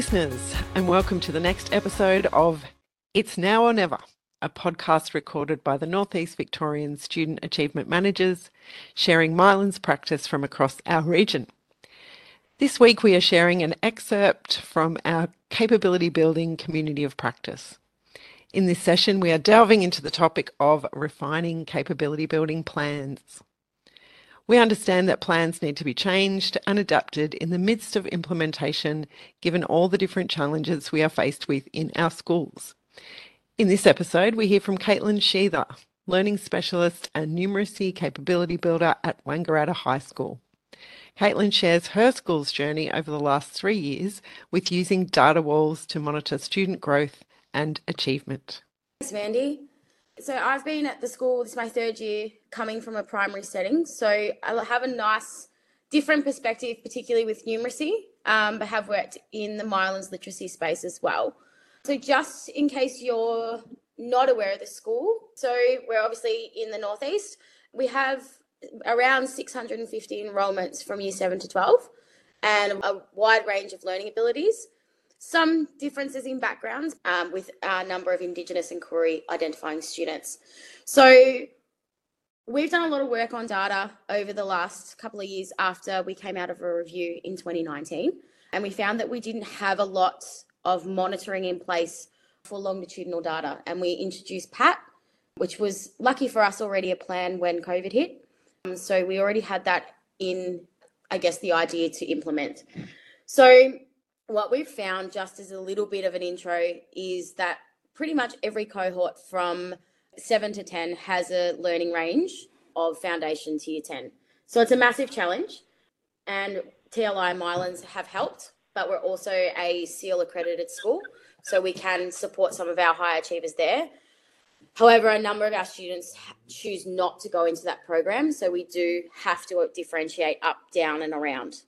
listeners, and welcome to the next episode of It's Now or Never, a podcast recorded by the Northeast Victorian Student Achievement Managers, sharing MYLNS practice from across our region. This week, we are sharing an excerpt from our capability building community of practice. In this session, we are delving into the topic of refining capability building plans. We understand that plans need to be changed and adapted in the midst of implementation, given all the different challenges we are faced with in our schools. In this episode, we hear from Caitlin Sheether, Learning Specialist and Numeracy Capability Builder at Wangaratta High School. Caitlin shares her school's journey over the last three years with using data walls to monitor student growth and achievement. Thanks, Mandy. So I've been at the school, this is my third year coming from a primary setting. So I have a nice different perspective, particularly with numeracy, um, but have worked in the MYLNS literacy space as well. So just in case you're not aware of the school, so we're obviously in the Northeast. We have around 650 enrolments from year 7 to 12 and a wide range of learning abilities some differences in backgrounds um, with a number of Indigenous and identifying students. So we've done a lot of work on data over the last couple of years after we came out of a review in 2019, and we found that we didn't have a lot of monitoring in place for longitudinal data, and we introduced PAT, which was lucky for us already a plan when COVID hit. Um, so we already had that in, I guess, the idea to implement. So what we've found, just as a little bit of an intro, is that pretty much every cohort from seven to 10 has a learning range of foundation to year 10. So it's a massive challenge. And TLI MYLNS have helped, but we're also a SEAL accredited school. So we can support some of our high achievers there. However, a number of our students choose not to go into that program. So we do have to differentiate up, down, and around.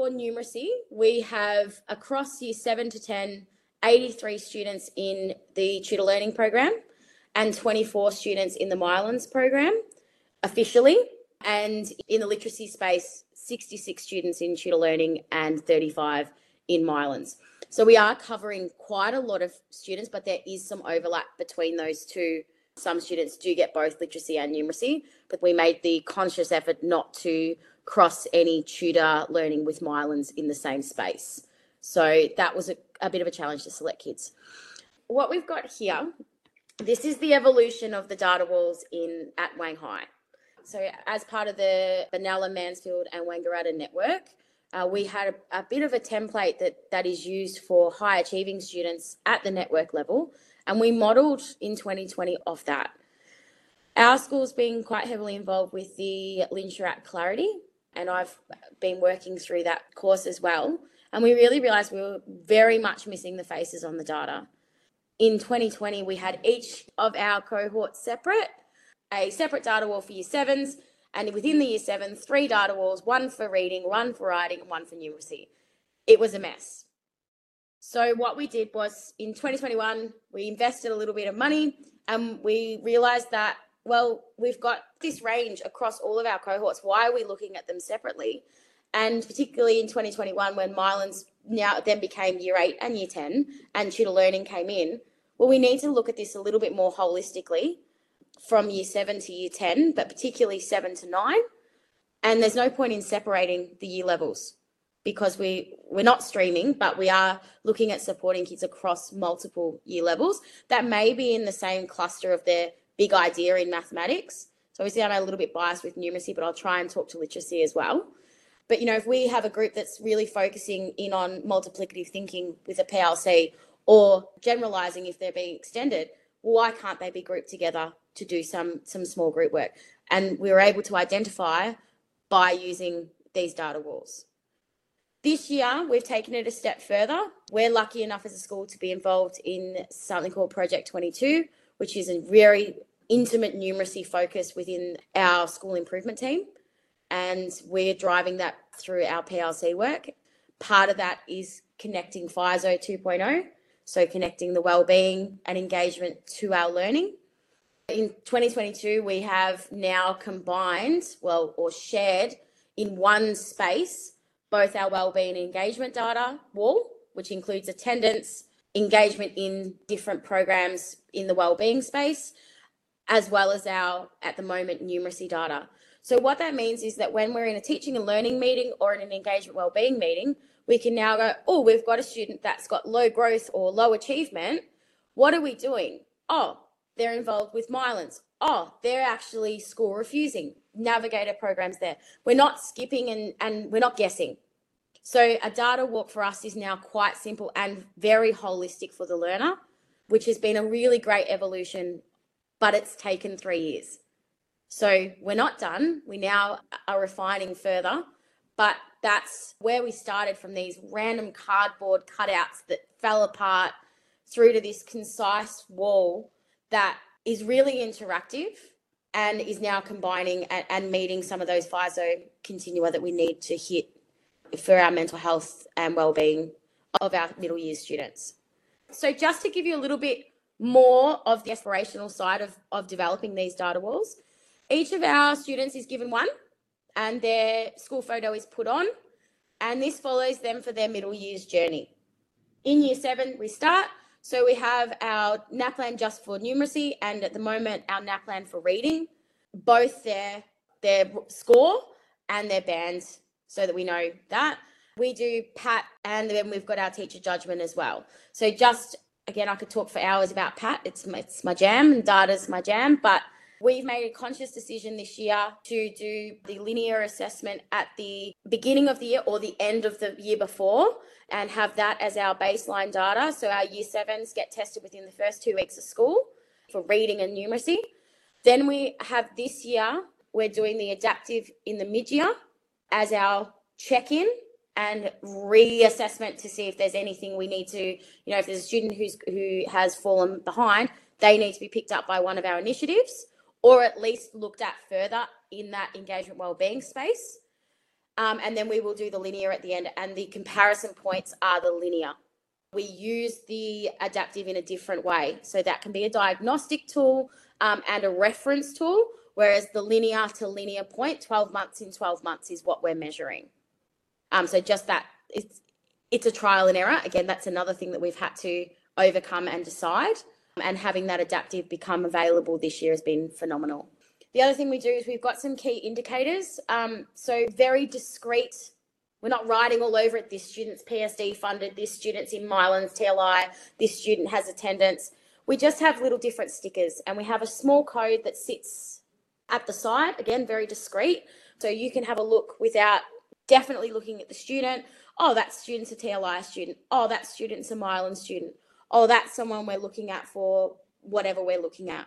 For numeracy, we have across year 7 to 10, 83 students in the tutor learning program and 24 students in the MYLNS program officially. And in the literacy space, 66 students in tutor learning and 35 in MYLNS. So we are covering quite a lot of students, but there is some overlap between those two. Some students do get both literacy and numeracy, but we made the conscious effort not to cross any tutor learning with MYLNS in the same space. So that was a, a bit of a challenge to select kids. What we've got here, this is the evolution of the data walls in at Wang High. So as part of the Benalla, Mansfield and Wangaratta network, uh, we had a, a, bit of a template that, that is used for high achieving students at the network level, and we modelled in 2020 off that. Our school's been quite heavily involved with the Lynn Clarity, and I've been working through that course as well. And we really realized we were very much missing the faces on the data. In 2020, we had each of our cohorts separate, a separate data wall for year sevens, and within the year seven, three data walls one for reading, one for writing, and one for numeracy. It was a mess. So, what we did was in 2021, we invested a little bit of money and we realized that well, we've got this range across all of our cohorts. Why are we looking at them separately? And particularly in 2021, when MYLNS now then became year eight and year 10 and tutor learning came in, well, we need to look at this a little bit more holistically from year seven to year 10, but particularly seven to nine. And there's no point in separating the year levels because we we're not streaming but we are looking at supporting kids across multiple year levels that may be in the same cluster of their big idea in mathematics. So obviously I'm a little bit biased with numeracy, but I'll try and talk to literacy as well. But you know, if we have a group that's really focusing in on multiplicative thinking with a PLC or generalizing if they're being extended, why can't they be grouped together to do some some small group work? And we were able to identify by using these data walls. This year, we've taken it a step further. We're lucky enough as a school to be involved in something called Project 22, which is a very intimate numeracy focus within our school improvement team. And we're driving that through our PLC work. Part of that is connecting FISO 2.0, so connecting the well-being and engagement to our learning. In 2022, we have now combined, well, or shared in one space, both our well-being and engagement data wall which includes attendance, engagement in different programs in the wellbeing space, as well as our, at the moment, numeracy data. So, what that means is that when we're in a teaching and learning meeting or in an engagement wellbeing meeting, we can now go, oh, we've got a student that's got low growth or low achievement. What are we doing? Oh, they're involved with MYLNS. Oh, they're actually school refusing. Navigator programs there. We're not skipping and, and we're not guessing. So a data walk for us is now quite simple and very holistic for the learner, which has been a really great evolution, but it's taken three years. So we're not done. We now are refining further, but that's where we started from these random cardboard cutouts that fell apart through to this concise wall that is really interactive and is now combining and, and meeting some of those FISO continua that we need to hit for our mental health and well-being of our middle year students. So just to give you a little bit more of the aspirational side of, of developing these data walls, each of our students is given one and their school photo is put on and this follows them for their middle years journey. In year seven, we start. So we have our NAPLAN just for numeracy and at the moment our NAPLAN for reading, both their their score and their bands so that we know that. We do PAT and then we've got our teacher judgment as well. So just again, I could talk for hours about PAT. It's my, it's my jam and data's my jam, but we've made a conscious decision this year to do the linear assessment at the beginning of the year or the end of the year before and have that as our baseline data. So our year sevens get tested within the first two weeks of school for reading and numeracy. Then we have this year, we're doing the adaptive in the mid year as our check in and reassessment to see if there's anything we need to, you know, if there's a student who's who has fallen behind, they need to be picked up by one of our initiatives or at least looked at further in that engagement wellbeing space. Um, and then we will do the linear at the end, and the comparison points are the linear. We use the adaptive in a different way. So that can be a diagnostic tool um, and a reference tool, whereas the linear to linear point, 12 months in 12 months, is what we're measuring. Um, so just that it's it's a trial and error. Again, that's another thing that we've had to overcome and decide. And having that adaptive become available this year has been phenomenal. The other thing we do is we've got some key indicators. Um, so very discreet. We're not writing all over it. This student's PSD funded. This student's in MYLNS TLI. This student has attendance. We just have little different stickers, and we have a small code that sits at the side. Again, very discreet. So you can have a look without definitely looking at the student. Oh, that student's a TLI student. Oh, that student's a MYLNS student. Oh, that's someone we're looking at for whatever we're looking at.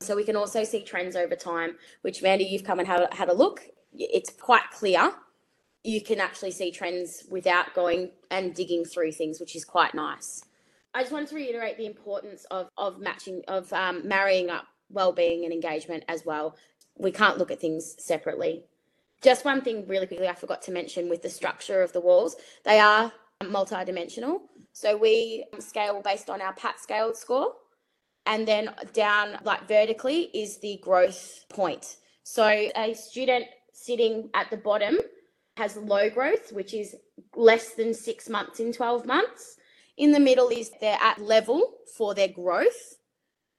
So we can also see trends over time, which Mandy, you've come and had, had a look. It's quite clear. You can actually see trends without going and digging through things, which is quite nice. I just wanted to reiterate the importance of, of matching, of um, marrying up well-being and engagement as well. We can't look at things separately. Just one thing really quickly I forgot to mention with the structure of the walls. They are multi-dimensional. So we um, scale based on our PAT scale score. And then down like vertically is the growth point. So a student sitting at the bottom has low growth, which is less than six months in 12 months. In the middle is they're at level for their growth.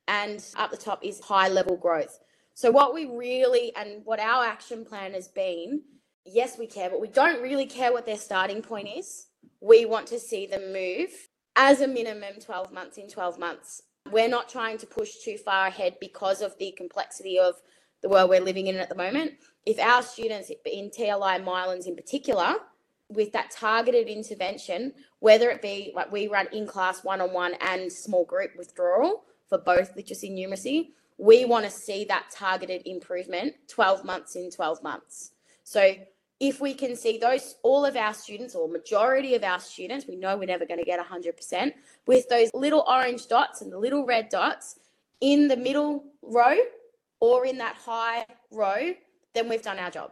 And up the top is high level growth. So, what we really and what our action plan has been yes, we care, but we don't really care what their starting point is. We want to see them move as a minimum 12 months in 12 months. We're not trying to push too far ahead because of the complexity of the world we're living in at the moment. If our students in TLI MYLNS in particular, with that targeted intervention, whether it be like we run in class one on one and small group withdrawal for both literacy and numeracy, we want to see that targeted improvement 12 months in 12 months. So if we can see those all of our students or majority of our students, we know we're never going to get 100% with those little orange dots and the little red dots in the middle row or in that high row, then we've done our job.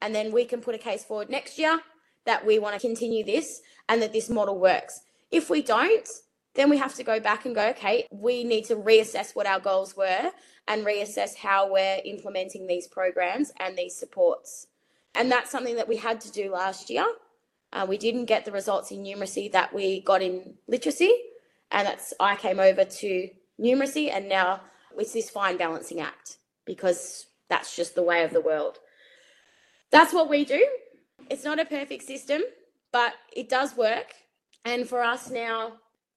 And then we can put a case forward next year that we want to continue this and that this model works. If we don't, then we have to go back and go, okay, we need to reassess what our goals were and reassess how we're implementing these programs and these supports. And that's something that we had to do last year. Uh, we didn't get the results in numeracy that we got in literacy, and that's I came over to numeracy, and now it's this fine balancing act because that's just the way of the world. That's what we do. It's not a perfect system, but it does work. And for us now,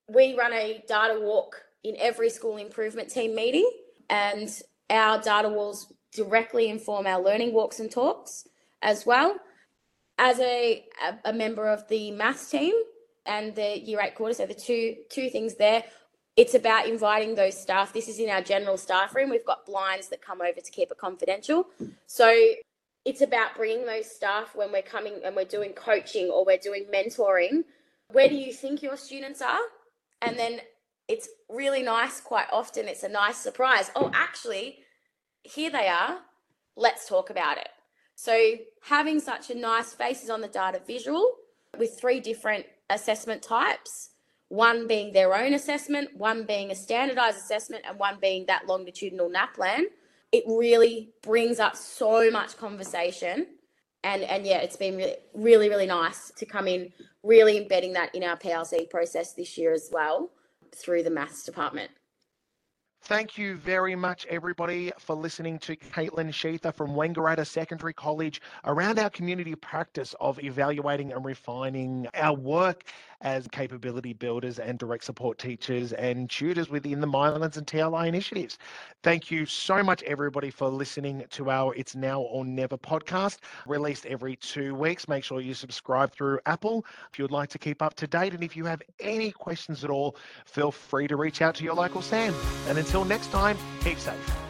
we run a data walk in every school improvement team meeting, and our data walls directly inform our learning walks and talks as well. As a, a member of the maths team and the year eight quarter, so the two two things there, it's about inviting those staff. This is in our general staff room. We've got blinds that come over to keep it confidential. So it's about bringing those staff when we're coming and we're doing coaching or we're doing mentoring. Where do you think your students are? And then it's really nice, quite often, it's a nice surprise. Oh, actually, here they are. Let's talk about it. So, having such a nice faces on the data visual with three different assessment types one being their own assessment, one being a standardized assessment, and one being that longitudinal NAPLAN, it really brings up so much conversation. And, and yeah, it's been really, really, really nice to come in, really embedding that in our PLC process this year as well through the maths department. Thank you very much, everybody, for listening to Caitlin Sheether from Wangaratta Secondary College around our community practice of evaluating and refining our work as capability builders and direct support teachers and tutors within the MYLNS and TLI initiatives. Thank you so much, everybody, for listening to our It's Now or Never podcast, released every two weeks. Make sure you subscribe through Apple if you would like to keep up to date. And if you have any questions at all, feel free to reach out to your local SAM. And until next time, keep safe.